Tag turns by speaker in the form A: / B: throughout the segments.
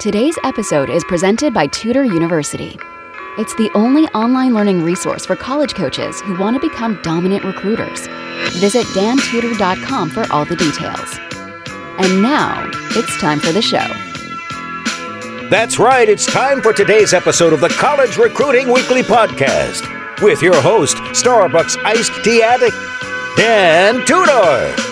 A: Today's episode is presented by Tudor University. It's the only online learning resource for college coaches who want to become dominant recruiters. Visit dantudor.com for all the details. And now, it's time for the show.
B: That's right, it's time for today's episode of the College Recruiting Weekly Podcast with your host, Starbucks iced tea addict, Dan Tudor.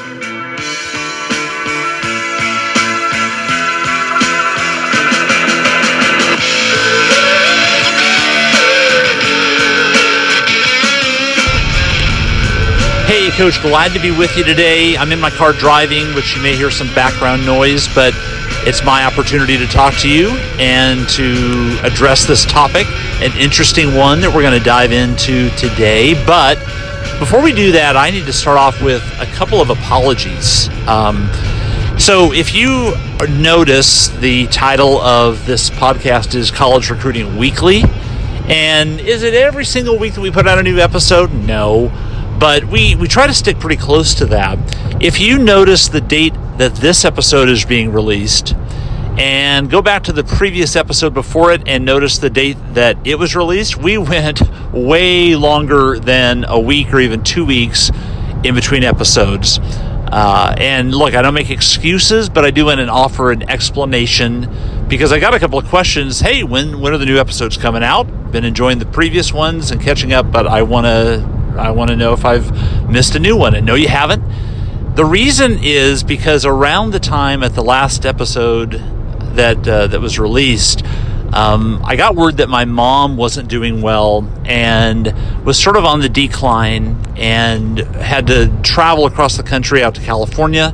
C: Coach, glad to be with you today. I'm in my car driving, which you may hear some background noise, but it's my opportunity to talk to you and to address this topic, an interesting one that we're going to dive into today. But before we do that, I need to start off with a couple of apologies. Um, so, if you notice, the title of this podcast is College Recruiting Weekly. And is it every single week that we put out a new episode? No but we, we try to stick pretty close to that. If you notice the date that this episode is being released, and go back to the previous episode before it and notice the date that it was released, we went way longer than a week or even two weeks in between episodes. Uh, and look, I don't make excuses, but I do want to offer an explanation because I got a couple of questions. Hey, when when are the new episodes coming out? Been enjoying the previous ones and catching up, but I want to I want to know if I've missed a new one. And no, you haven't. The reason is because around the time at the last episode that uh, that was released, um, I got word that my mom wasn't doing well and was sort of on the decline and had to travel across the country out to California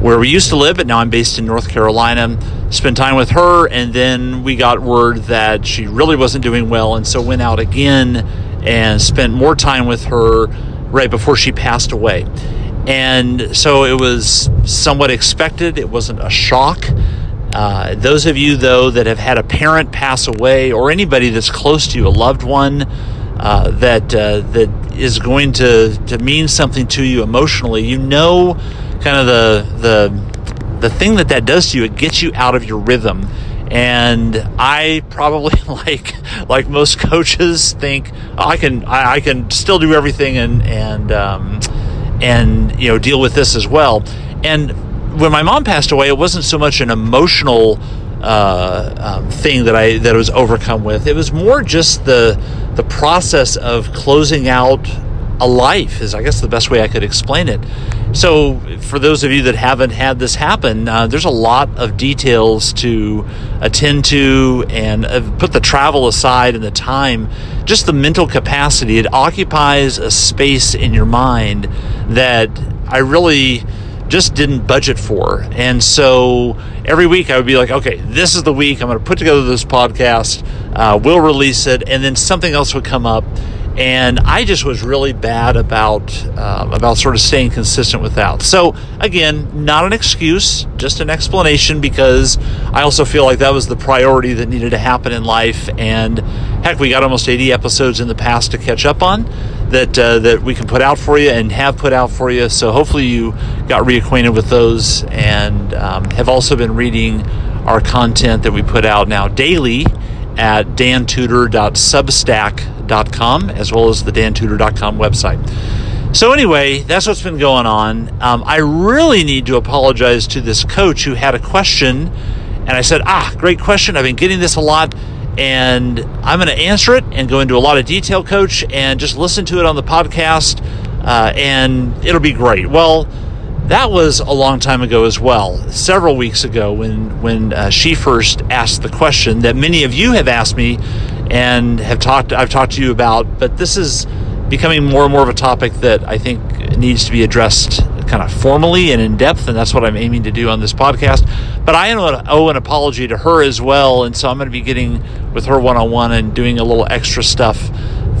C: where we used to live, but now I'm based in North Carolina. Spent time with her, and then we got word that she really wasn't doing well, and so went out again and spent more time with her right before she passed away. And so it was somewhat expected, it wasn't a shock. Uh, those of you, though, that have had a parent pass away or anybody that's close to you, a loved one uh, that uh, that is going to, to mean something to you emotionally, you know, kind of the the the thing that that does to you. It gets you out of your rhythm and I probably like like most coaches think oh, I can I, I, can still do everything and and um, and you know deal with this as well. And when my mom passed away, it wasn't so much an emotional uh, um, thing that I that I was overcome with. It was more just the the process of closing out a life is I guess the best way I could explain it. So, for those of you that haven't had this happen, uh, there's a lot of details to attend to and uh, put the travel aside and the time, just the mental capacity. It occupies a space in your mind that I really just didn't budget for. And so every week I would be like, okay, this is the week I'm going to put together this podcast, uh, we'll release it, and then something else would come up and I just was really bad about um, about sort of staying consistent with that. So again, not an excuse, just an explanation because I also feel like that was the priority that needed to happen in life. And heck, we got almost 80 episodes in the past to catch up on that uh, that we can put out for you and have put out for you. So hopefully you got reacquainted with those and um, have also been reading our content that we put out now daily at dantudor.substack.com as well as the dantudor.com website. So, anyway, that's what's been going on. Um, I really need to apologize to this coach who had a question, and I said, Ah, great question. I've been getting this a lot, and I'm going to answer it and go into a lot of detail, coach, and just listen to it on the podcast, uh, and it'll be great. Well, that was a long time ago as well. Several weeks ago, when when uh, she first asked the question that many of you have asked me and have talked I've talked to you about, but this is becoming more and more of a topic that I think needs to be addressed kind of formally and in depth, and that's what I'm aiming to do on this podcast. But I owe an apology to her as well, and so I'm going to be getting with her one on one and doing a little extra stuff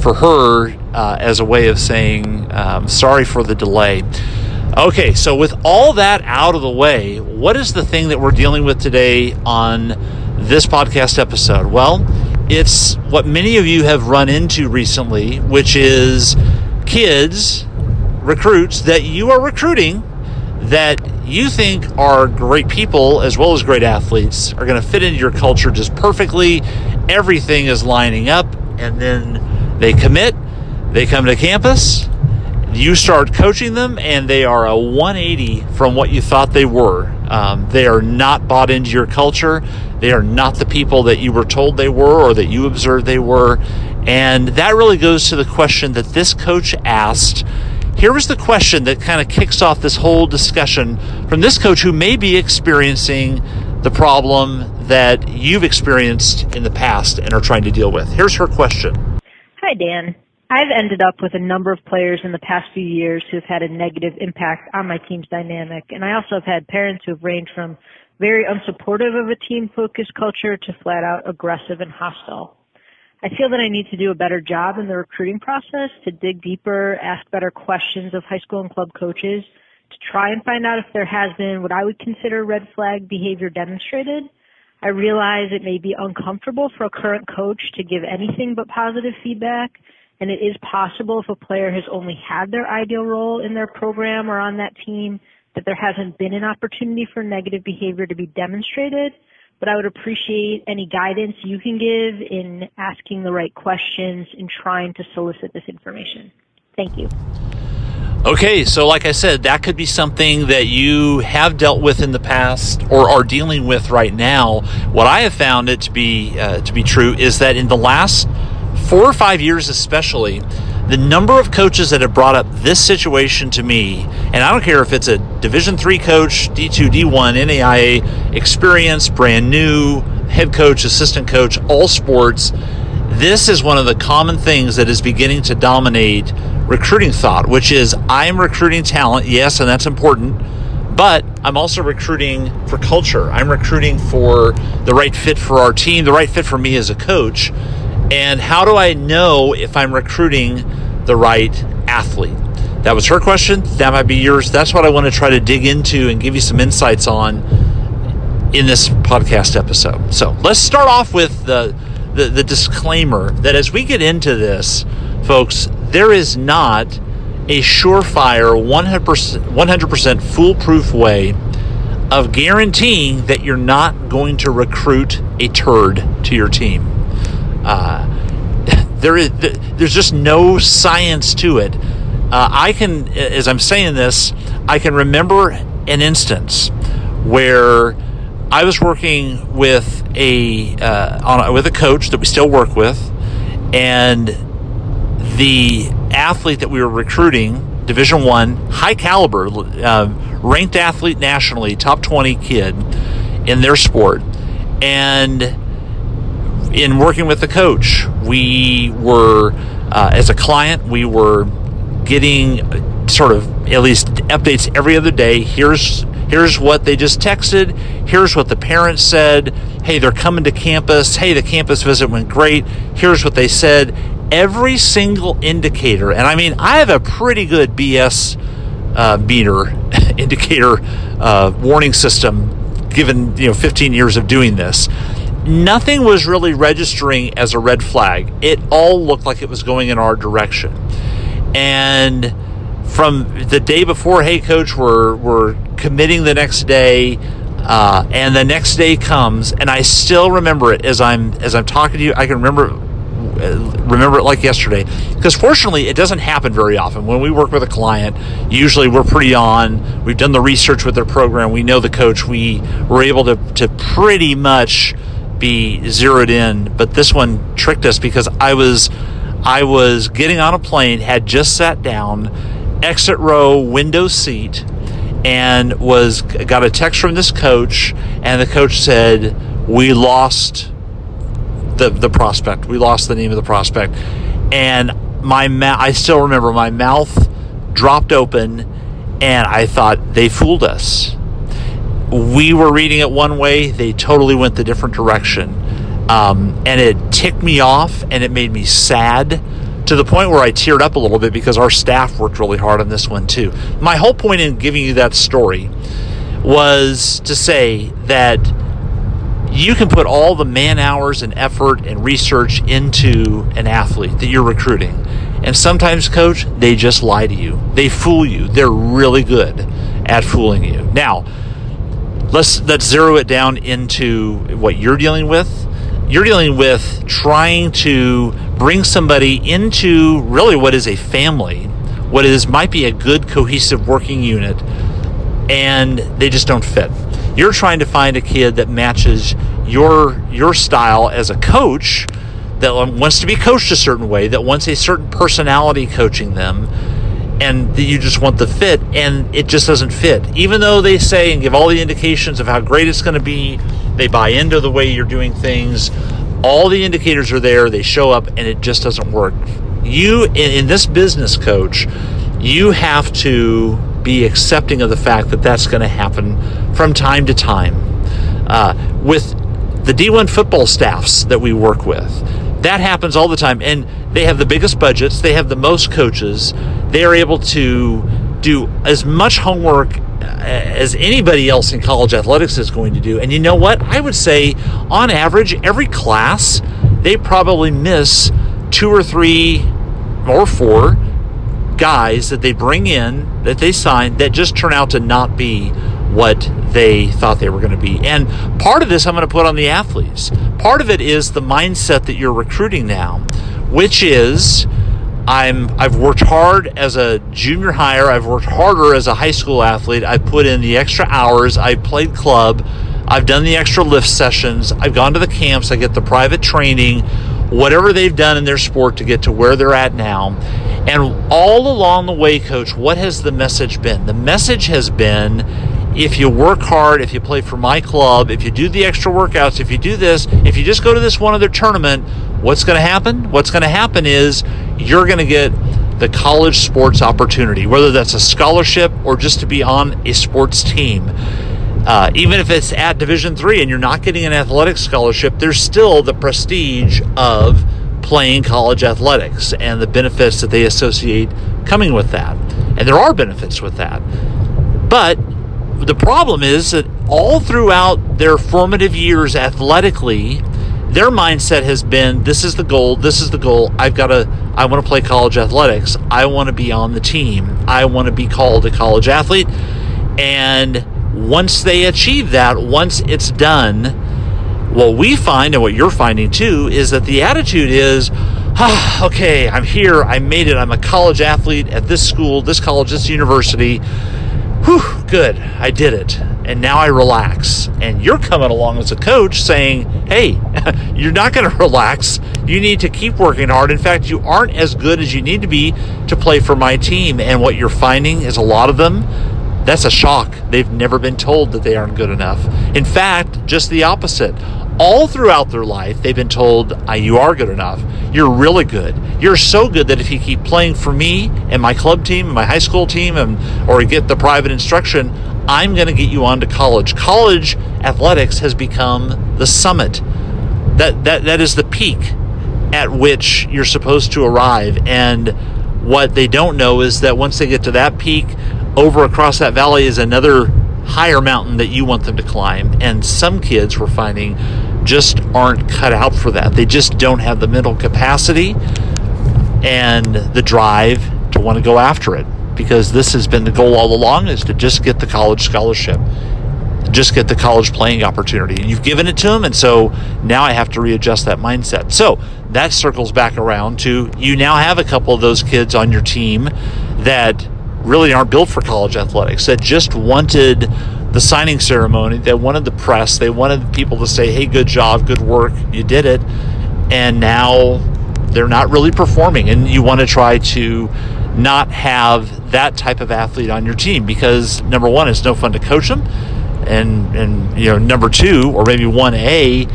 C: for her uh, as a way of saying um, sorry for the delay. Okay, so with all that out of the way, what is the thing that we're dealing with today on this podcast episode? Well, it's what many of you have run into recently, which is kids, recruits that you are recruiting that you think are great people as well as great athletes are going to fit into your culture just perfectly. Everything is lining up, and then they commit, they come to campus, you start coaching them, and they are a 180 from what you thought they were. Um, they are not bought into your culture. They are not the people that you were told they were or that you observed they were. And that really goes to the question that this coach asked here was the question that kind of kicks off this whole discussion from this coach who may be experiencing the problem that you've experienced in the past and are trying to deal with. Here's her question.
D: Hi, Dan. I've ended up with a number of players in the past few years who've had a negative impact on my team's dynamic, and I also have had parents who've ranged from very unsupportive of a team focused culture to flat out aggressive and hostile. I feel that I need to do a better job in the recruiting process to dig deeper, ask better questions of high school and club coaches to try and find out if there has been what I would consider red flag behavior demonstrated. I realize it may be uncomfortable for a current coach to give anything but positive feedback, and it is possible if a player has only had their ideal role in their program or on that team that there hasn't been an opportunity for negative behavior to be demonstrated but I would appreciate any guidance you can give in asking the right questions and trying to solicit this information. Thank you.
C: Okay, so like I said, that could be something that you have dealt with in the past or are dealing with right now. What I have found it to be uh, to be true is that in the last four or five years, especially, the number of coaches that have brought up this situation to me, and I don't care if it's a Division three coach, D2, D1, NAIA, experience, brand new, head coach, assistant coach, all sports. This is one of the common things that is beginning to dominate recruiting thought, which is I'm recruiting talent, yes, and that's important, but I'm also recruiting for culture. I'm recruiting for the right fit for our team, the right fit for me as a coach. And how do I know if I'm recruiting the right athlete? That was her question. That might be yours. That's what I want to try to dig into and give you some insights on in this podcast episode. So let's start off with the, the, the disclaimer that as we get into this, folks, there is not a surefire 100%, 100% foolproof way of guaranteeing that you're not going to recruit a turd to your team. Uh, there is there's just no science to it. Uh, I can, as I'm saying this, I can remember an instance where I was working with a uh, on with a coach that we still work with, and the athlete that we were recruiting, Division One, high caliber, uh, ranked athlete nationally, top twenty kid in their sport, and in working with the coach, we were, uh, as a client, we were getting sort of at least updates every other day. Here's here's what they just texted. Here's what the parents said. Hey, they're coming to campus. Hey, the campus visit went great. Here's what they said. Every single indicator, and I mean, I have a pretty good BS uh, meter indicator uh, warning system given you know 15 years of doing this nothing was really registering as a red flag. It all looked like it was going in our direction. And from the day before, hey coach, we're we're committing the next day. Uh, and the next day comes, and I still remember it as I'm as I'm talking to you. I can remember remember it like yesterday because fortunately it doesn't happen very often when we work with a client usually we're pretty on we've done the research with their program we know the coach we were able to, to pretty much be zeroed in, but this one tricked us because I was I was getting on a plane, had just sat down, exit row, window seat, and was got a text from this coach, and the coach said, "We lost the the prospect. We lost the name of the prospect." And my ma- I still remember my mouth dropped open, and I thought they fooled us we were reading it one way, they totally went the different direction. Um, and it ticked me off and it made me sad to the point where I teared up a little bit because our staff worked really hard on this one too. My whole point in giving you that story was to say that you can put all the man hours and effort and research into an athlete that you're recruiting. And sometimes, coach, they just lie to you. They fool you. They're really good at fooling you. Now, let's let's zero it down into what you're dealing with. You're dealing with trying to bring somebody into really what is a family, what is might be a good cohesive working unit, and they just don't fit. You're trying to find a kid that matches your your style as a coach that wants to be coached a certain way, that wants a certain personality coaching them, and you just want the fit, and it just doesn't fit. Even though they say and give all the indications of how great it's going to be, they buy into the way you're doing things. All the indicators are there, they show up, and it just doesn't work. You, in, this business coach, you have to be accepting of the fact that that's going to happen from time to time. Uh, with the D1 football staffs that we work with, that happens all the time. And they have the biggest budgets, they have the most coaches, they are able to do as much homework uh, as anybody else in college athletics is going to do. And you know what? I would say, on average, every class, they probably miss two or three or four guys that they bring in, that they sign, that just turn out to not be what they thought they were going to be. And part of this I'm going to put on the athletes. Part of it is the mindset that you're recruiting now, which is I'm I've worked hard as a junior hire, I've worked harder as a high school athlete. I've put in the extra hours, I've played club, I've done the extra lift sessions, I've gone to the camps, I get the private training, whatever they've done in their sport to get to where they're at now. And all along the way, coach, what has the message been? The message has been if you work hard, if you play for my club, if you do the extra workouts, if you do this, if you just go to this one other tournament, what's going to happen? What's going to happen is you're going to get the college sports opportunity, whether that's a scholarship or just to be on a sports team. Uh, even if it's at Division three and you're not getting an athletic scholarship, there's still the prestige of playing college athletics and the benefits that they associate coming with that. And there are benefits with that. But the problem is that all throughout their formative years athletically, their mindset has been this is the goal, this is the goal. I've got to, I want to play college athletics. I want to be on the team. I want to be called a college athlete. And once they achieve that, once it's done, what we find and what you're finding too is that the attitude is, ah, okay, I'm here, I made it, I'm a college athlete at this school, this college, this university whew, good, I did it. And now I relax. And you're coming along as a coach saying, hey, you're not going to relax. You need to keep working hard. In fact, you aren't as good as you need to be to play for my team. And what you're finding is a lot of them, that's a shock. They've never been told that they aren't good enough. In fact, just the opposite all throughout their life, they've been told, ah, You are good enough. You're really good. You're so good that if you keep playing for me and my club team, and my high school team, and, or get the private instruction, I'm going to get you on to college. College athletics has become the summit. That, that, that is the peak at which you're supposed to arrive. And what they don't know is that once they get to that peak, over across that valley is another higher mountain that you want them to climb. And some kids we're finding just aren't cut out for that. They just don't have the mental capacity and the drive to want to go after it because this has been the goal all along is to just get the college scholarship just get the college playing opportunity and you've given it to them and so now i have to readjust that mindset so that circles back around to you now have a couple of those kids on your team that really aren't built for college athletics that just wanted the signing ceremony. They wanted the press. They wanted people to say, hey, good job, good work, you did it. And now they're not really performing. And you want to try to not have that type of athlete on your team because number one, it's no fun to coach them. And, and you know, number two, or maybe 1A,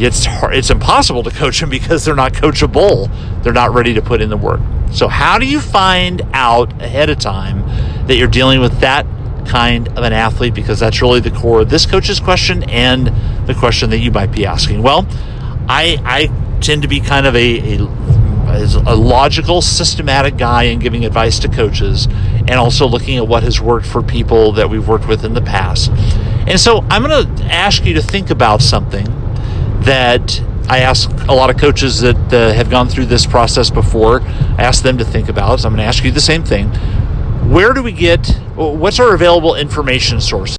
C: it's hard, it's impossible to coach them because they're not coachable. They're not ready to put in the work. So how do you find out ahead of time that you're dealing with that kind of an athlete? Because that's really the core of this coach's question and the question that you might be asking. Well, I I tend to be kind of a, a a logical, systematic guy in giving advice to coaches and also looking at what has worked for people that we've worked with in the past. And so I'm going to ask you to think about something that I ask a lot of coaches that uh, have gone through this process before. I ask them to think about. So I'm going to ask you the same thing. Where do we get what's our available information sources?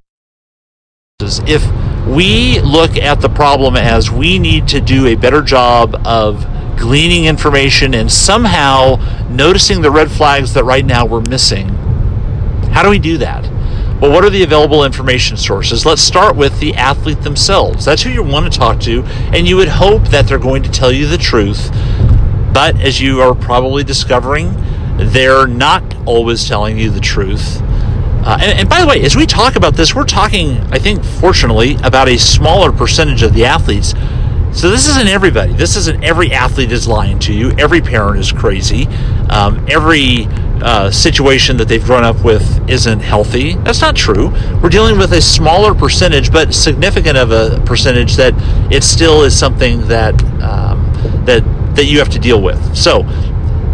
C: If we look at the problem as we need to do a better job of gleaning information and somehow noticing the red flags that right now we're missing, how do we do that? Well, what are the available information sources? Let's start with the athlete themselves. That's who you want to talk to, and you would hope that they're going to tell you the truth. But as you are probably discovering, they're not always telling you the truth. Uh, and, and, by the way, as we talk about this, we're talking, I think, fortunately, about a smaller percentage of the athletes. So this isn't everybody. This isn't every athlete is lying to you. Every parent is crazy. Um, every uh, situation that they've grown up with isn't healthy. That's not true. We're dealing with a smaller percentage, but significant of a percentage that it still is something that um, that that you have to deal with. So,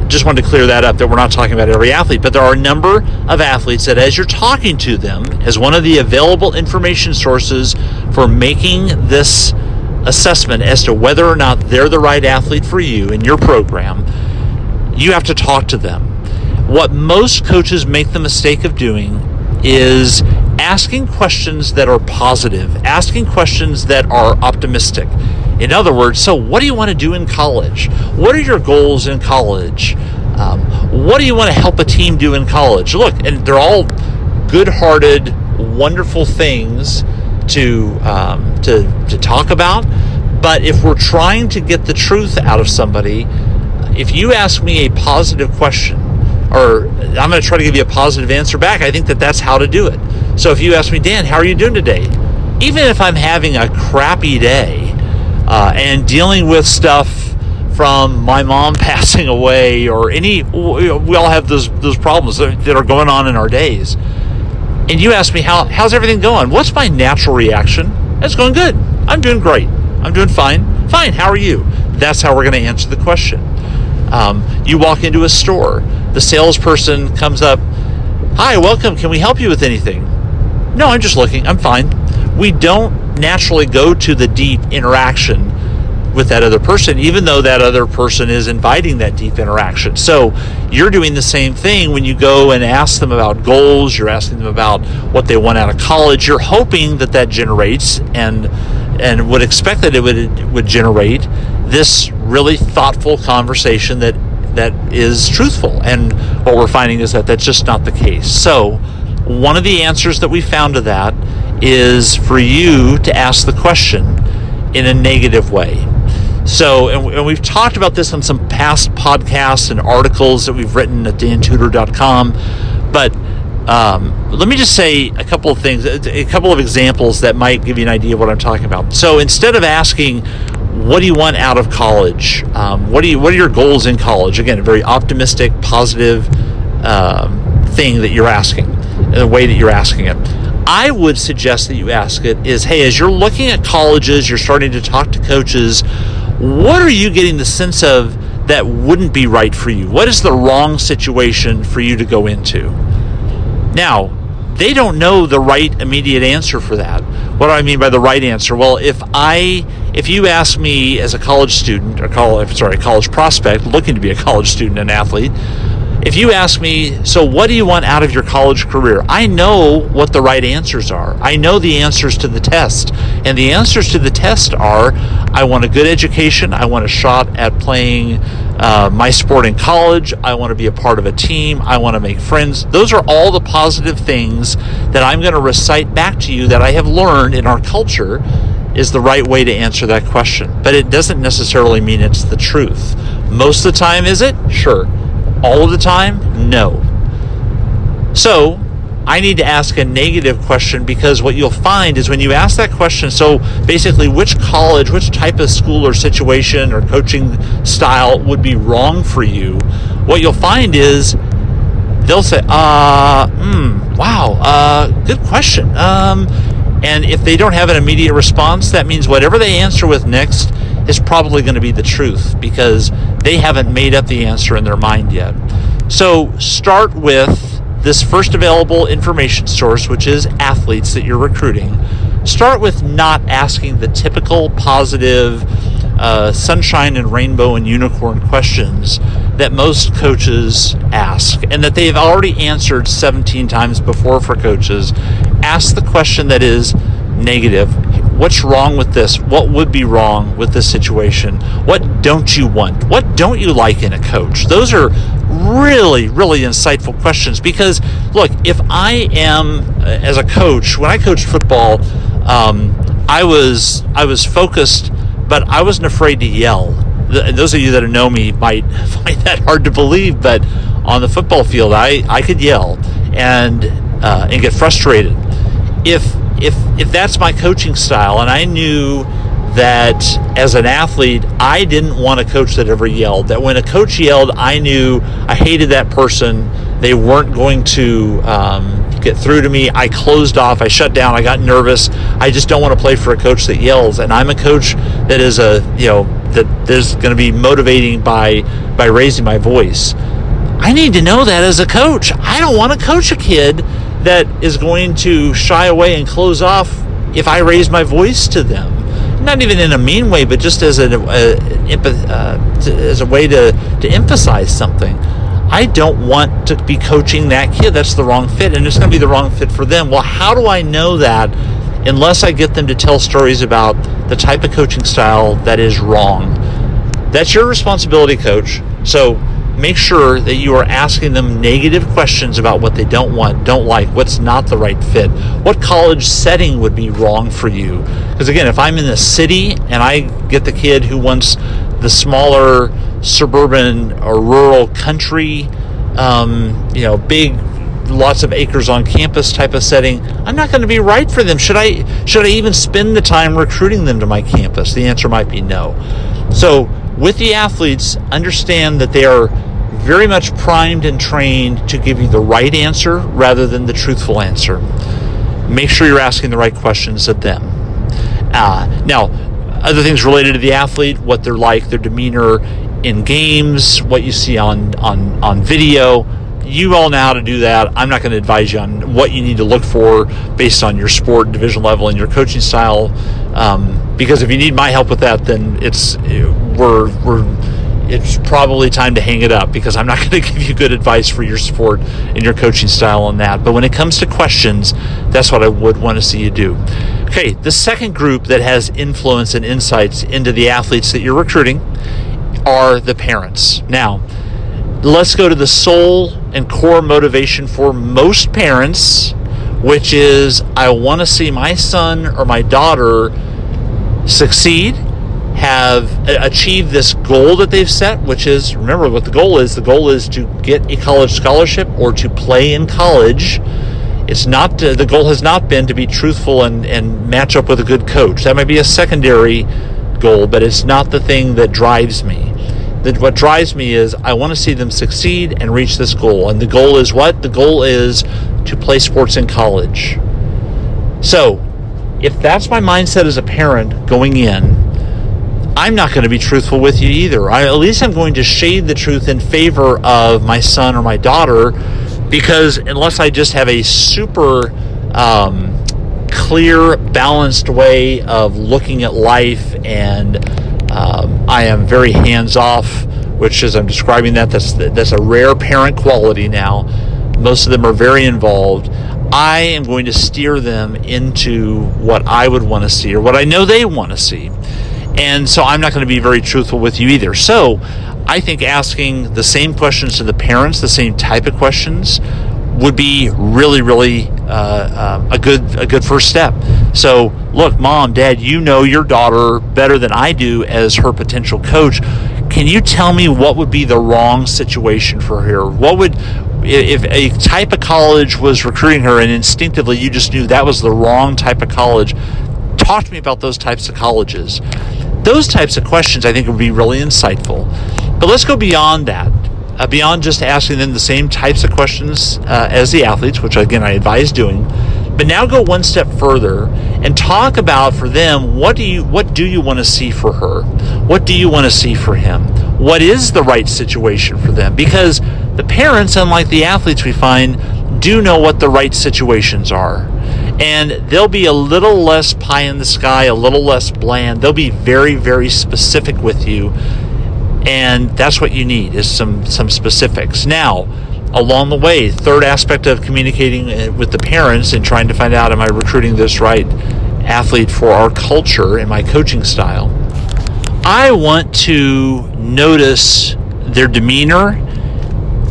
C: just wanted to clear that up that we're not talking about every athlete, but there are a number of athletes that, as you're talking to them, as one of the available information sources for making this assessment as to whether or not they're the right athlete for you in your program, you have to talk to them what most coaches make the mistake of doing is asking questions that are positive, asking questions that are optimistic. In other words, so what do you want to do in college? What are your goals in college? Um, what do you want to help a team do in college? Look, and they're all good-hearted, wonderful things to um, to to talk about. But if we're trying to get the truth out of somebody, if you ask me a positive question, or I'm going to try to give you a positive answer back. I think that that's how to do it. So if you ask me, Dan, how are you doing today? Even if I'm having a crappy day uh, and dealing with stuff from my mom passing away or any, we all have those those problems that are going on in our days. And you ask me how how's everything going? What's my natural reaction? It's going good. I'm doing great. I'm doing fine. Fine. How are you? That's how we're going to answer the question. Um, you walk into a store, the salesperson comes up, Hi, welcome. Can we help you with anything? No, I'm just looking. I'm fine. We don't naturally go to the deep interaction with that other person, even though that other person is inviting that deep interaction. So you're doing the same thing when you go and ask them about goals, you're asking them about what they want out of college, you're hoping that that generates and and would expect that it would would generate this really thoughtful conversation that that is truthful. And what we're finding is that that's just not the case. So, one of the answers that we found to that is for you to ask the question in a negative way. So, and, we've talked about this on some past podcasts and articles that we've written at dantudor.com, but um, let me just say a couple of things, a couple of examples that might give you an idea of what I'm talking about. So instead of asking, what do you want out of college? Um, what do you What are your goals in college? Again, a very optimistic, positive um, thing that you're asking, in the way that you're asking it. I would suggest that you ask it is, hey, as you're looking at colleges, you're starting to talk to coaches. What are you getting the sense of that wouldn't be right for you? What is the wrong situation for you to go into? Now, they don't know the right immediate answer for that. What do I mean by the right answer? Well, if I if you ask me as a college student or college sorry, college prospect looking to be a college student and athlete, if you ask me, so what do you want out of your college career? I know what the right answers are. I know the answers to the test. And the answers to the test are I want a good education. I want a shot at playing uh, my sport in college. I want to be a part of a team. I want to make friends. Those are all the positive things that I'm going to recite back to you that I have learned in our culture is the right way to answer that question. But it doesn't necessarily mean it's the truth. Most of the time, is it? Sure. All the time? No. So, I need to ask a negative question because what you'll find is when you ask that question, so basically, which college, which type of school or situation or coaching style would be wrong for you, what you'll find is they'll say, uh, hmm, wow, uh, good question. Um, and if they don't have an immediate response, that means whatever they answer with next is probably going to be the truth because they haven't made up the answer in their mind yet. So start with this first available information source, which is athletes that you're recruiting, start with not asking the typical positive uh, sunshine and rainbow and unicorn questions that most coaches ask and that they've already answered 17 times before for coaches. Ask the question that is negative. What's wrong with this? What would be wrong with this situation? What don't you want? What don't you like in a coach? Those are really, really insightful questions because, look, if I am, uh, as a coach, when I coached football, um, I was I was focused, but I wasn't afraid to yell. Those of you that know me might find that hard to believe, but on the football field, I, I could yell and uh, and get frustrated. If if if that's my coaching style, and I knew that as an athlete, I didn't want a coach that ever yelled. That when a coach yelled, I knew I hated that person. They weren't going to um, get through to me. I closed off. I shut down. I got nervous. I just don't want to play for a coach that yells. And I'm a coach that is a you know that is going to be motivating by by raising my voice. I need to know that as a coach. I don't want to coach a kid that is going to shy away and close off if I raise my voice to them. Not even in a mean way, but just as a, a uh, as a way to, to emphasize something. I don't want to be coaching that kid. That's the wrong fit, and it's going to be the wrong fit for them. Well, how do I know that unless I get them to tell stories about the type of coaching style that is wrong? That's your responsibility, coach. So make sure that you are asking them negative questions about what they don't want, don't like, what's not the right fit, what college setting would be wrong for you. Because again, if I'm in the city and I get the kid who wants the smaller suburban or rural country, um, you know, big lots of acres on campus type of setting i'm not going to be right for them. Should i should i even spend the time recruiting them to my campus? The answer might be no. So with the athletes understand that they are very much primed and trained to give you the right answer rather than the truthful answer make sure you're asking the right questions of them uh, now other things related to the athlete, what they're like, their demeanor in games, what you see on on on video. You all know how to do that. I'm not going to advise you on what you need to look for based on your sport, division level, and your coaching style. Um, because if you need my help with that, then it's we're we're it's probably time to hang it up because I'm not going to give you good advice for your sport and your coaching style on that. But when it comes to questions, that's what I would want to see you do. Okay, the second group that has influence and insights into the athletes that you're recruiting are the parents. Now, let's go to the sole and core motivation for most parents, which is I want to see my son or my daughter succeed have achieved this goal that they've set, which is remember what the goal is. The goal is to get a college scholarship or to play in college. It's not uh, the goal has not been to be truthful and, and match up with a good coach. That might be a secondary goal, but it's not the thing that drives me. That what drives me is I want to see them succeed and reach this goal. And the goal is what? The goal is to play sports in college. So, if that's my mindset as a parent going in, I'm not going to be truthful with you either. I, at least I'm going to shade the truth in favor of my son or my daughter because unless I just have a super um, clear, balanced way of looking at life and um, I am very hands off, which as I'm describing that, that's, that's a rare parent quality now. Most of them are very involved. I am going to steer them into what I would want to see or what I know they want to see. And so I'm not going to be very truthful with you either. So I think asking the same questions to the parents, the same type of questions, would be really, really uh, uh, a good a good first step. So, look, mom, dad, you know your daughter better than I do as her potential coach. Can you tell me what would be the wrong situation for her? What would if a type of college was recruiting her and instinctively you just knew that was the wrong type of college? Talk to me about those types of colleges. Those types of questions I think would be really insightful. But let's go beyond that. Uh, beyond just asking them the same types of questions uh, as the athletes, which again I advise doing, but now go one step further and talk about for them what do you what do you want to see for her? What do you want to see for him? What is the right situation for them? Because the parents, unlike the athletes we find, do know what the right situations are and they'll be a little less pie in the sky, a little less bland. They'll be very, very specific with you. And that's what you need is some some specifics. Now, along the way, third aspect of communicating uh, with the parents and trying to find out am I recruiting this right athlete for our culture and my coaching style. I want to notice their demeanor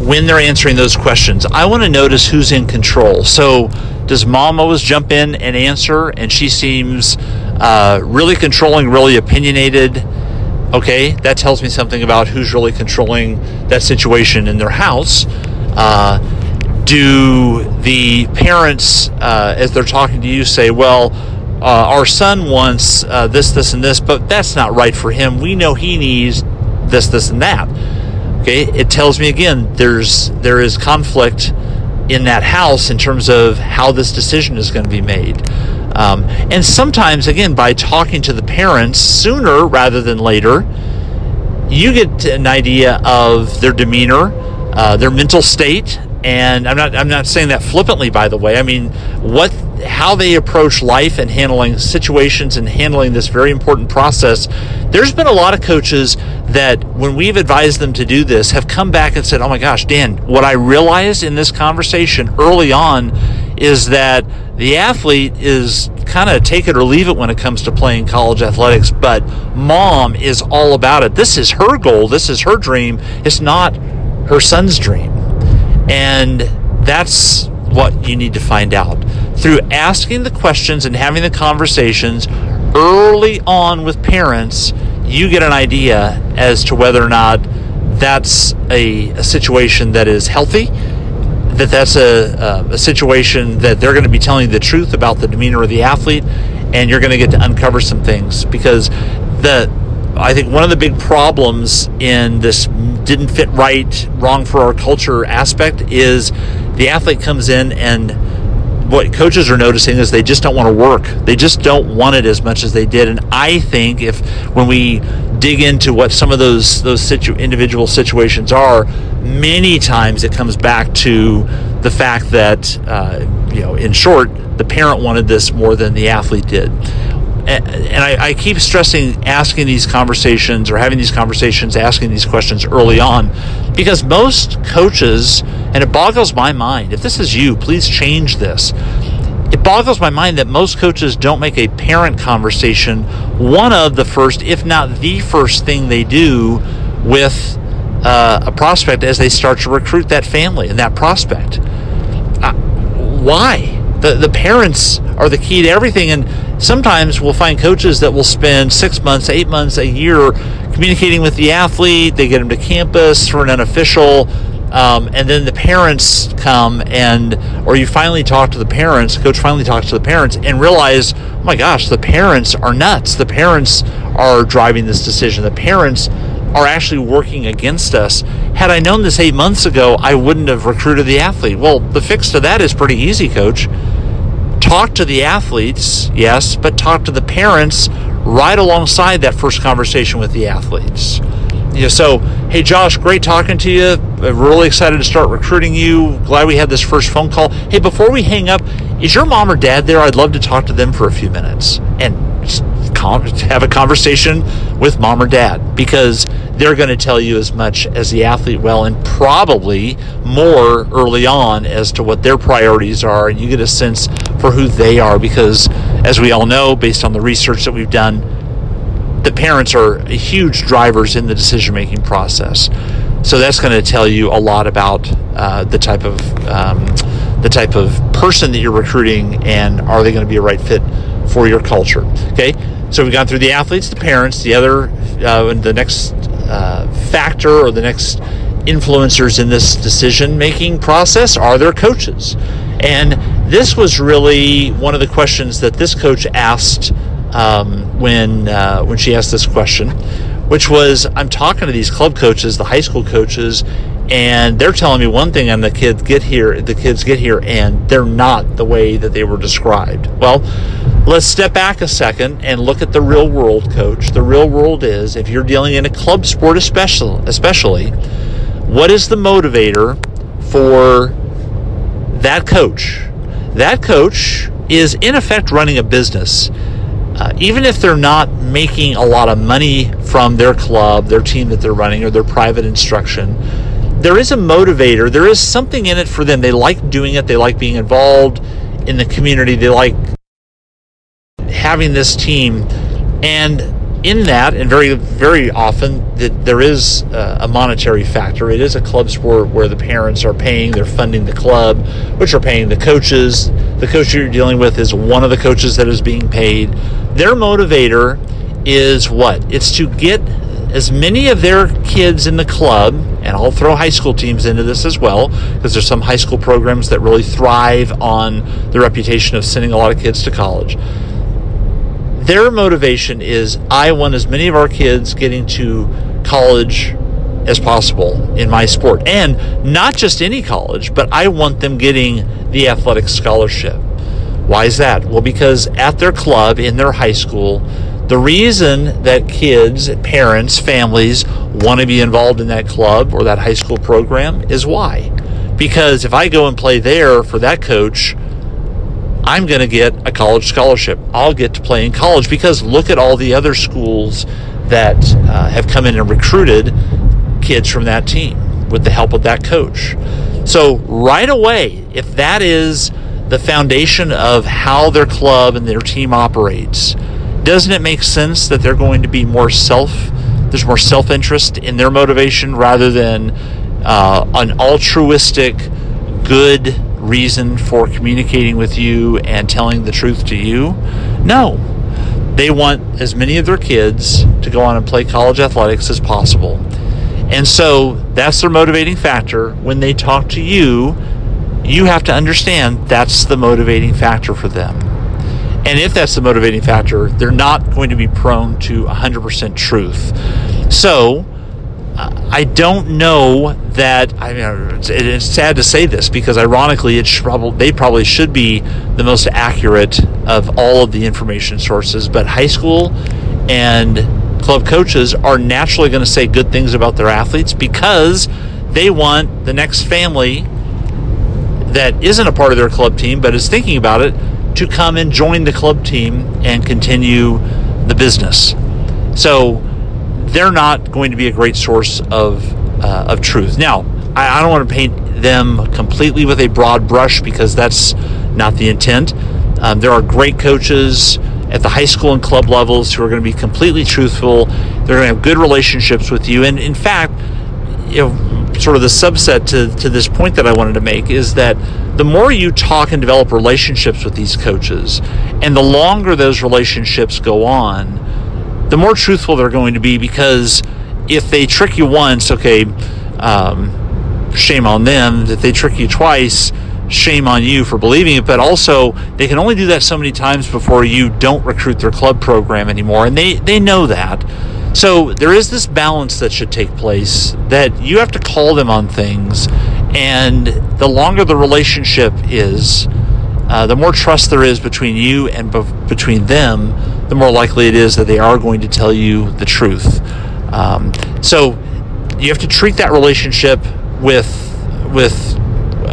C: when they're answering those questions. I want to notice who's in control. So, does mom always jump in and answer and she seems uh, really controlling, really opinionated? Okay, that tells me something about who's really controlling that situation in their house. Uh, do the parents, uh, as they're talking to you, say, well, uh, our son wants uh, this, this, and this, but that's not right for him. We know he needs this, this, and that. Okay, it tells me again there's there is conflict in that house in terms of how this decision is going to be made. Um, and sometimes, again, by talking to the parents sooner rather than later, you get an idea of their demeanor, uh, their mental state, and I'm not I'm not saying that flippantly by the way. I mean what how they approach life and handling situations and handling this very important process there's been a lot of coaches that when we've advised them to do this have come back and said oh my gosh Dan what I realized in this conversation early on is that the athlete is kind of take it or leave it when it comes to playing college athletics but mom is all about it. This is her goal. This is her dream. It's not her son's dream and that's what you need to find out. Through asking the questions and having the conversations early on with parents, you get an idea as to whether or not that's a, a situation that is healthy, that that's a, a, situation that they're going to be telling you the truth about the demeanor of the athlete, and you're going to get to uncover some things because the I think one of the big problems in this didn't fit right, wrong for our culture aspect is the athlete comes in and what coaches are noticing is they just don't want to work. They just don't want it as much as they did. And I think if when we dig into what some of those those situ- individual situations are, many times it comes back to the fact that uh, you know, in short, the parent wanted this more than the athlete did and I, I, keep stressing asking these conversations or having these conversations, asking these questions early on, because most coaches, and it boggles my mind, if this is you, please change this. It boggles my mind that most coaches don't make a parent conversation one of the first, if not the first thing they do with uh, a prospect as they start to recruit that family and that prospect. Uh, why? The, the parents are the key to everything. And sometimes we'll find coaches that will spend six months, eight months, a year communicating with the athlete. They get them to campus for an unofficial. Um, and then the parents come and or you finally talk to the parents coach finally talks to the parents and realize oh my gosh the parents are nuts the parents are driving this decision the parents are actually working against us had i known this eight months ago i wouldn't have recruited the athlete well the fix to that is pretty easy coach talk to the athletes, yes, but talk to the parents right alongside that first conversation with the athletes. You know, so, hey, Josh, great talking to you. I'm really excited to start recruiting you. Glad we had this first phone call. Hey, before we hang up, is your mom or dad there? I'd love to talk to them for a few minutes and have a conversation with mom or dad because they're going to tell you as much as the athlete will and probably more early on as to what their priorities are and you get a sense for who they are because as we all know based on the research that we've done the parents are huge drivers in the decision making process. So that's going to tell you a lot about uh, the type of um, the type of person that you're recruiting and are they going to be a right fit for your culture okay so we've gone through the athletes the parents the other uh, the next uh, factor or the next influencers in this decision making process are their coaches. And this was really one of the questions that this coach asked um, when uh, when she asked this question, which was, I'm talking to these club coaches, the high school coaches, and they're telling me one thing, and the kids get here, the kids get here, and they're not the way that they were described. Well, let's step back a second and look at the real world, coach. The real world is if you're dealing in a club sport, especially, especially, what is the motivator for that coach? That coach is in effect running a business. uh, even if they're not making a lot of money from their club, their team that they're running, or their private instruction, there is a motivator. There is something in it for them. They like doing it. They like being involved in the community. They like having this team. And in that, and very, very often, that there is a monetary factor. It is a club sport where the parents are paying, they're funding the club, which are paying the coaches. The coach you're dealing with is one of the coaches that is being paid. Their motivator is what? It's to get as many of their kids in the club, and I'll throw high school teams into this as well, because there's some high school programs that really thrive on the reputation of sending a lot of kids to college their motivation is I want as many of our kids getting to college as possible in my sport. And not just any college, but I want them getting the athletic scholarship. Why is that? Well, because at their club, in their high school, the reason that kids, parents, families want to be involved in that club or that high school program is why? Because if I go and play there for that coach, I'm going to get a college scholarship. I'll get to play in college because look at all the other schools that uh, have come in and recruited kids from that team with the help of that coach. So, right away, if that is the foundation of how their club and their team operates, doesn't it make sense that they're going to be more self, there's more self interest in their motivation rather than uh, an altruistic, good reason for communicating with you and telling the truth to you? No. They want as many of their kids to go on and play college athletics as possible. And so that's their motivating factor. When they talk to you, you have to understand that's the motivating factor for them. And if that's the motivating factor, they're not going to be prone to 100% truth. So, uh, I don't know that. I mean, it's, sad to say this because, ironically, it probably they probably should be the most accurate of all of the information sources. But high school and club coaches are naturally going to say good things about their athletes because they want the next family that isn't a part of their club team but is thinking about it to come and join the club team and continue the business. So they're not going to be a great source of uh, of truth. Now, I, I don't want to paint them completely with a broad brush because that's not the intent. Um, there are great coaches at the high school and club levels who are going to be completely truthful. They're going to have good relationships with you, and in fact, you know, sort of the subset to, to this point that I wanted to make is that the more you talk and develop relationships with these coaches, and the longer those relationships go on, the more truthful they're going to be because if they trick you once, okay, um, shame on them. If they trick you twice, shame on you for believing it. But also, they can only do that so many times before you don't recruit their club program anymore, and they they know that. So there is this balance that should take place that you have to call them on things, and the longer the relationship is, uh, the more trust there is between you and be- between them, the more likely it is that they are going to tell you the truth. Um, so you have to treat that relationship with with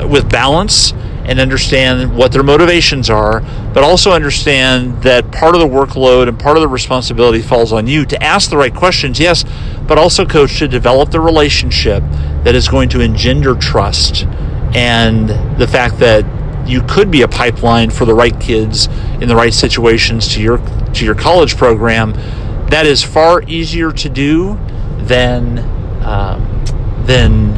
C: with balance and understand what their motivations are, but also understand that part of the workload and part of the responsibility falls on you to ask the right questions, yes, but also, coach, to develop the relationship that is going to engender trust and the fact that you could be a pipeline for the right kids in the right situations to your to your college program. That is far easier to do than um, than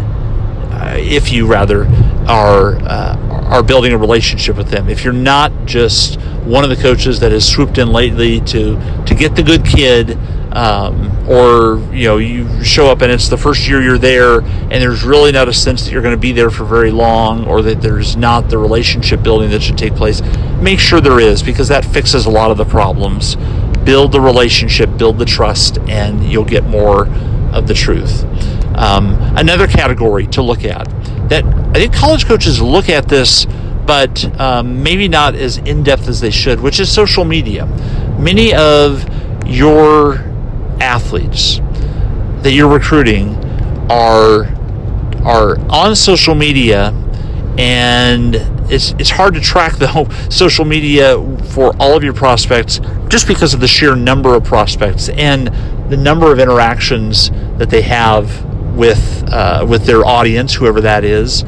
C: uh, if you rather are uh, are building a relationship with them. If you're not just one of the coaches that has swooped in lately to to get the good kid um, or you know you show up and it's the first year you're there and there's really not a sense that you're going to be there for very long or that there's not the relationship building that should take place make sure there is because that fixes a lot of the problems. Build the relationship build the trust and you'll get more of the truth. Um, another category to look at that i think college coaches look at this but um, maybe not as in depth as they should, which is social media. Many of your athletes that you're recruiting are are on social media and it's it's hard to track the whole social media for all of your prospects just because of the sheer number of prospects and the number of interactions that they have with uh, with their audience, whoever that is.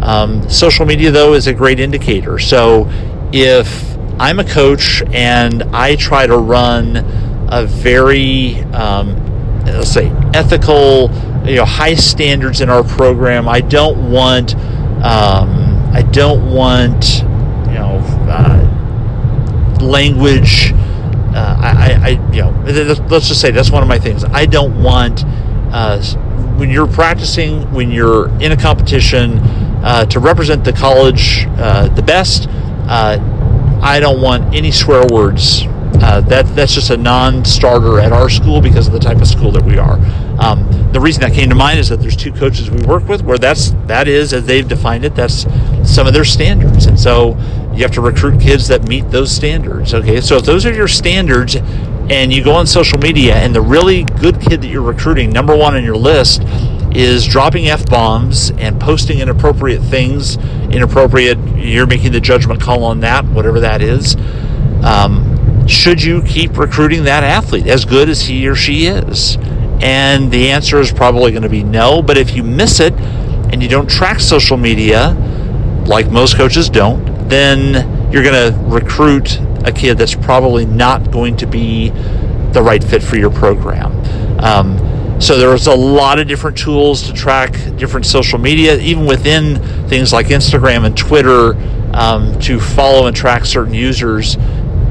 C: Um, social media, though, is a great indicator. So if I'm a coach and I try to run a very um, let's say ethical, you know, high standards in our program, I don't want um, I don't want you know uh, language. Uh, I, I, you know, let's just say that's one of my things. I don't want uh, when you're practicing, when you're in a competition, uh, to represent the college uh, the best. Uh, I don't want any swear words. Uh, that that's just a non-starter at our school because of the type of school that we are. Um, the reason that came to mind is that there's two coaches we work with where that's that is as they've defined it. That's some of their standards, and so you have to recruit kids that meet those standards. Okay, so if those are your standards, and you go on social media, and the really good kid that you're recruiting, number one on your list, is dropping f bombs and posting inappropriate things, inappropriate. You're making the judgment call on that, whatever that is. Um, should you keep recruiting that athlete as good as he or she is? And the answer is probably going to be no. But if you miss it and you don't track social media, like most coaches don't, then you're going to recruit a kid that's probably not going to be the right fit for your program. Um, so there's a lot of different tools to track different social media, even within things like Instagram and Twitter, um, to follow and track certain users.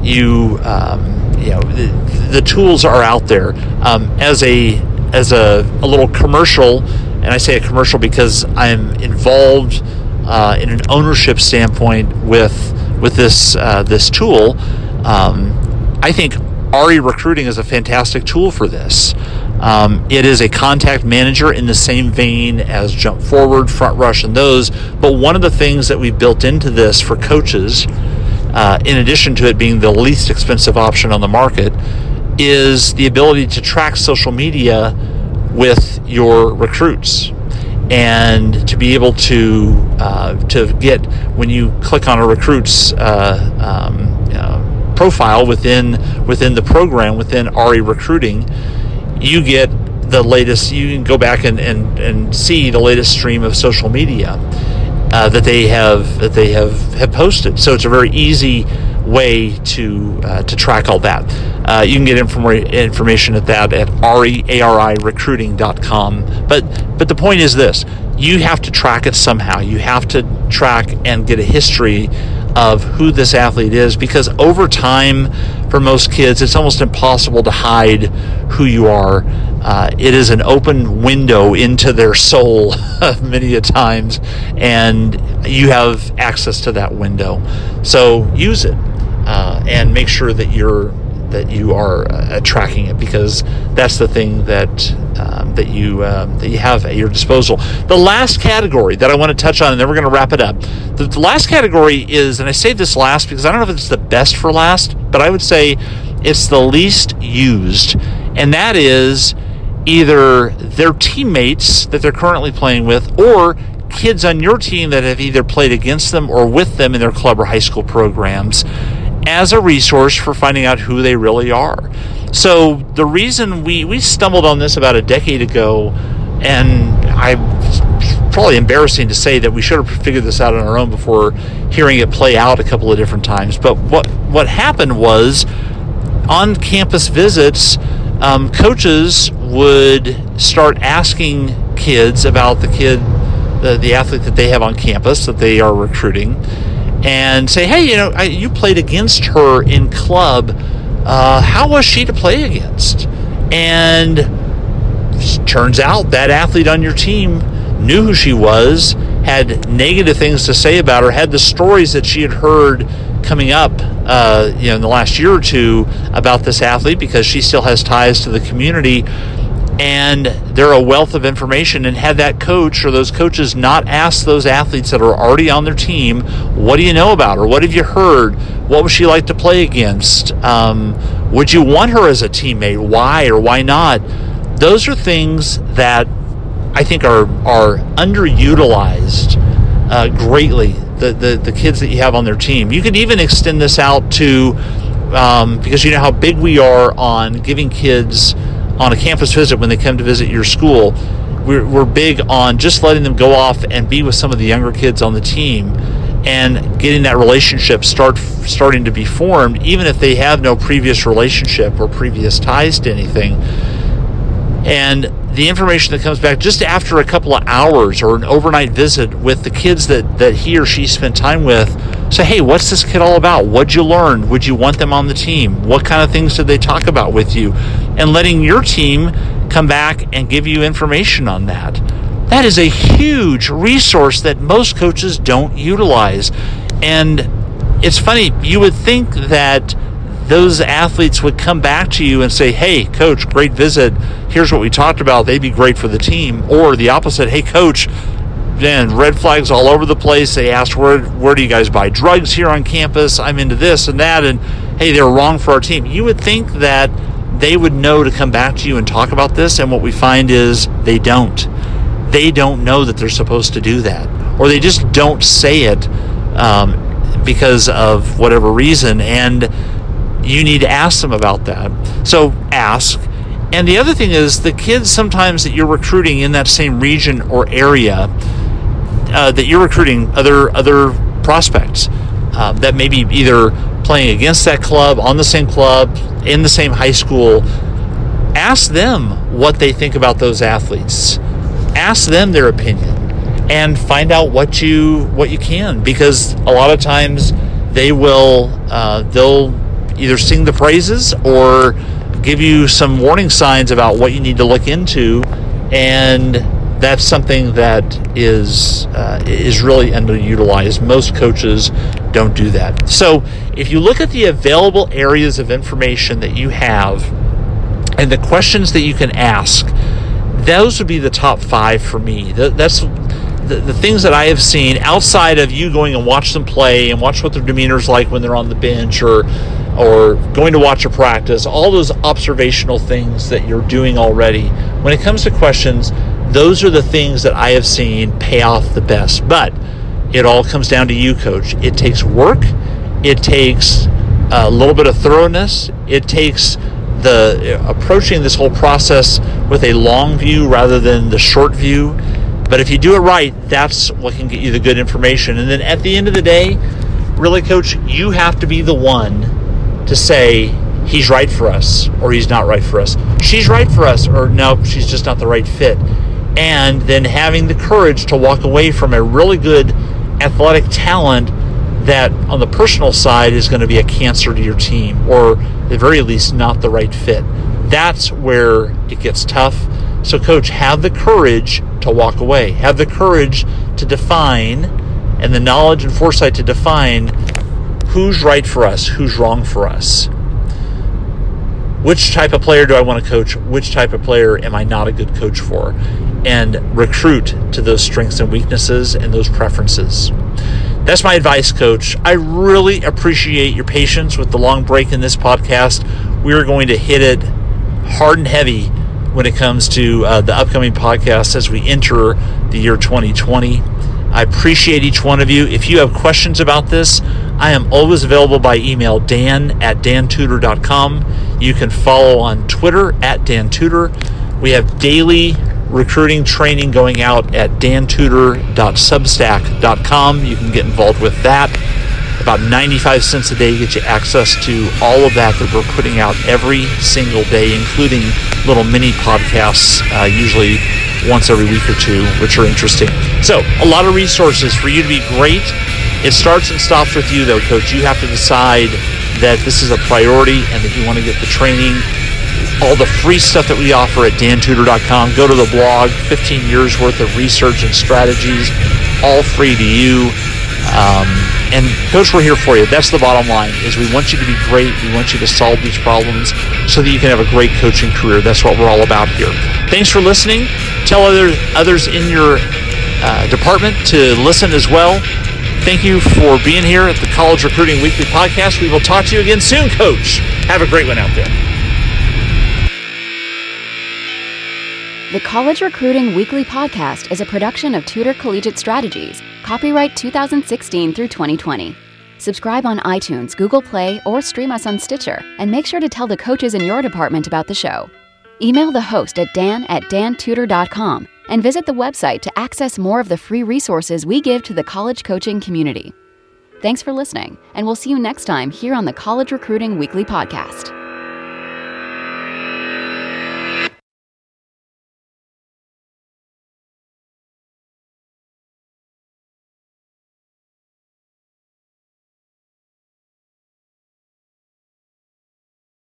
C: You, um, you know, the, the, tools are out there. Um, as a as a, a little commercial, and I say a commercial because I'm involved uh, in an ownership standpoint with with this uh, this tool. Um, I think RE Recruiting is a fantastic tool for this. Um, it is a contact manager in the same vein as JumpForward, Front Rush, and those. But one of the things that we built into this for coaches, uh, in addition to it being the least expensive option on the market, is the ability to track social media with your recruits and to be able to uh, to get when you click on a recruit's uh, um, uh, profile within within the program within RE recruiting, you get the latest. You can go back and, and, and see the latest stream of social media uh, that they have that they have have posted. So it's a very easy way to uh, to track all that. Uh, you can get inform- information at that at recruiting.com. But but the point is this: you have to track it somehow. You have to track and get a history of who this athlete is because over time, for most kids, it's almost impossible to hide who you are. Uh, it is an open window into their soul many a times, and you have access to that window. So use it uh, and make sure that you're that you are uh, tracking it because that's the thing that um, that you um, that you have at your disposal. The last category that I want to touch on, and then we're going to wrap it up. The, the last category is, and I say this last because I don't know if it's the best for last, but I would say it's the least used, and that is either their teammates that they're currently playing with or kids on your team that have either played against them or with them in their club or high school programs as a resource for finding out who they really are. So the reason we we stumbled on this about a decade ago, and I probably embarrassing to say that we should have figured this out on our own before hearing it play out a couple of different times. But what what happened was on campus visits, um, coaches would start asking kids about the kid, the, the athlete that they have on campus that they are recruiting and say, hey, you know, I, you played against her in club. Uh, how was she to play against? And turns out that athlete on your team knew who she was, had negative things to say about her, had the stories that she had heard coming up, uh, you know, in the last year or two about this athlete because she still has ties to the community and they're a wealth of information. And had that coach or those coaches not asked those athletes that are already on their team, what do you know about her? What have you heard? What was she like to play against? Um, would you want her as a teammate? Why or why not? Those are things that I think are are underutilized uh, greatly. The, the the kids that you have on their team. You could even extend this out to um, because you know how big we are on giving kids on a campus visit when they come to visit your school. We're, we're big on just letting them go off and be with some of the younger kids on the team and getting that relationship start starting to be formed, even if they have no previous relationship or previous ties to anything. And the information that comes back just after a couple of hours or an overnight visit with the kids that, that he or she spent time with say, hey, what's this kid all about? What'd you learn? Would you want them on the team? What kind of things did they talk about with you? And letting your team come back and give you information on that. That is a huge resource that most coaches don't utilize. And it's funny, you would think that those athletes would come back to you and say, Hey, coach, great visit. Here's what we talked about. They'd be great for the team. Or the opposite, Hey, coach, then red flags all over the place. They asked, where, where do you guys buy drugs here on campus? I'm into this and that. And hey, they're wrong for our team. You would think that they would know to come back to you and talk about this. And what we find is they don't. They don't know that they're supposed to do that. Or they just don't say it um, because of whatever reason. And you need to ask them about that. So ask. And the other thing is the kids sometimes that you're recruiting in that same region or area uh, that you're recruiting other other prospects uh, that may be either playing against that club on the same club in the same high school. Ask them what they think about those athletes. Ask them their opinion and find out what you what you can because a lot of times they will uh, they'll either sing the praises or give you some warning signs about what you need to look into and that's something that is uh, is really underutilized. Most coaches don't do that. So, if you look at the available areas of information that you have and the questions that you can ask, those would be the top five for me. That's the, the things that I have seen outside of you going and watch them play and watch what their demeanor is like when they're on the bench or or going to watch a practice, all those observational things that you're doing already. When it comes to questions, those are the things that I have seen pay off the best. But it all comes down to you, coach. It takes work, it takes a little bit of thoroughness, it takes the approaching this whole process with a long view rather than the short view. But if you do it right, that's what can get you the good information. And then at the end of the day, really, coach, you have to be the one to say he's right for us or he's not right for us. She's right for us or no, she's just not the right fit. And then having the courage to walk away from a really good athletic talent that on the personal side is going to be a cancer to your team or at the very least not the right fit. That's where it gets tough. So, coach, have the courage to walk away. Have the courage to define and the knowledge and foresight to define who's right for us, who's wrong for us. Which type of player do I want to coach? Which type of player am I not a good coach for? And recruit to those strengths and weaknesses and those preferences. That's my advice, coach. I really appreciate your patience with the long break in this podcast. We are going to hit it hard and heavy when it comes to uh, the upcoming podcast as we enter the year 2020. I appreciate each one of you. If you have questions about this, I am always available by email, dan at dantudor.com. You can follow on Twitter at dantudor. We have daily recruiting training going out at dantudor.substack.com. You can get involved with that. About 95 cents a day gets you access to all of that that we're putting out every single day, including little mini podcasts, uh, usually once every week or two, which are interesting. So, a lot of resources for you to be great. It starts and stops with you, though, coach. You have to decide that this is a priority and that you want to get the training. All the free stuff that we offer at dantudor.com. Go to the blog, 15 years worth of research and strategies, all free to you. Um, and coach, we're here for you. That's the bottom line. Is we want you to be great. We want you to solve these problems so that you can have a great coaching career. That's what we're all about here. Thanks for listening. Tell others others in your uh, department to listen as well. Thank you for being here at the College Recruiting Weekly Podcast. We will talk to you again soon, Coach. Have a great one out there.
A: The College Recruiting Weekly Podcast is a production of Tudor Collegiate Strategies, copyright 2016 through 2020. Subscribe on iTunes, Google Play, or stream us on Stitcher, and make sure to tell the coaches in your department about the show. Email the host at dan at dantudor.com and visit the website to access more of the free resources we give to the college coaching community. Thanks for listening, and we'll see you next time here on the College Recruiting Weekly Podcast.